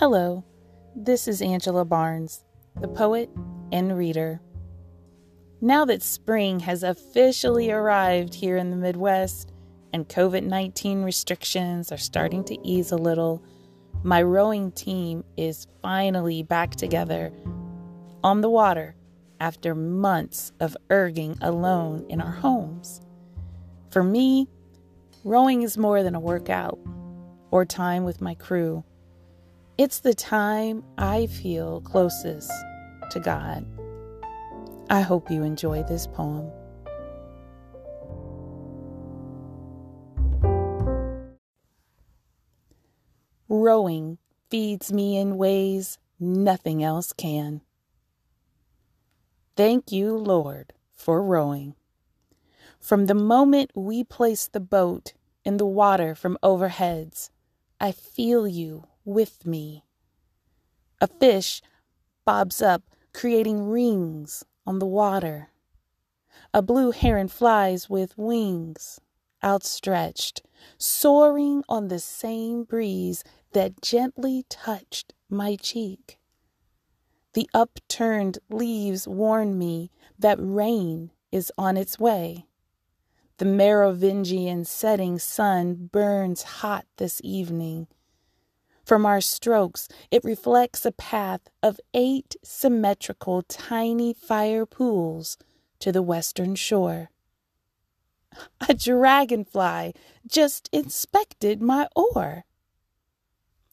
Hello, this is Angela Barnes, the poet and reader. Now that spring has officially arrived here in the Midwest and COVID 19 restrictions are starting to ease a little, my rowing team is finally back together on the water after months of erging alone in our homes. For me, rowing is more than a workout or time with my crew. It's the time I feel closest to God. I hope you enjoy this poem. Rowing feeds me in ways nothing else can. Thank you, Lord, for rowing. From the moment we place the boat in the water from overheads, I feel you with me. A fish bobs up, creating rings on the water. A blue heron flies with wings outstretched, soaring on the same breeze that gently touched my cheek. The upturned leaves warn me that rain is on its way. The Merovingian setting sun burns hot this evening. From our strokes, it reflects a path of eight symmetrical tiny fire pools to the western shore. A dragonfly just inspected my oar.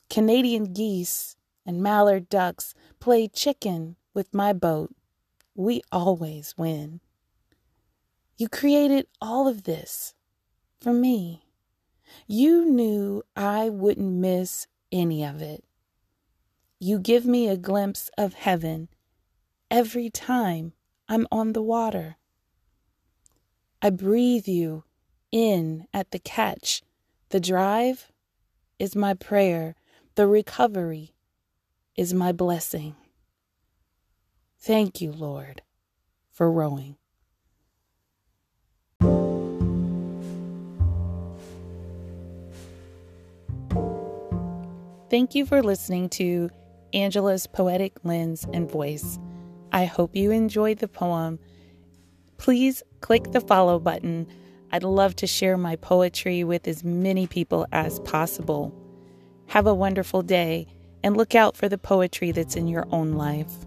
Canadian geese and mallard ducks play chicken with my boat. We always win. You created all of this for me. You knew I wouldn't miss any of it. You give me a glimpse of heaven every time I'm on the water. I breathe you in at the catch. The drive is my prayer. The recovery is my blessing. Thank you, Lord, for rowing. Thank you for listening to Angela's Poetic Lens and Voice. I hope you enjoyed the poem. Please click the follow button. I'd love to share my poetry with as many people as possible. Have a wonderful day and look out for the poetry that's in your own life.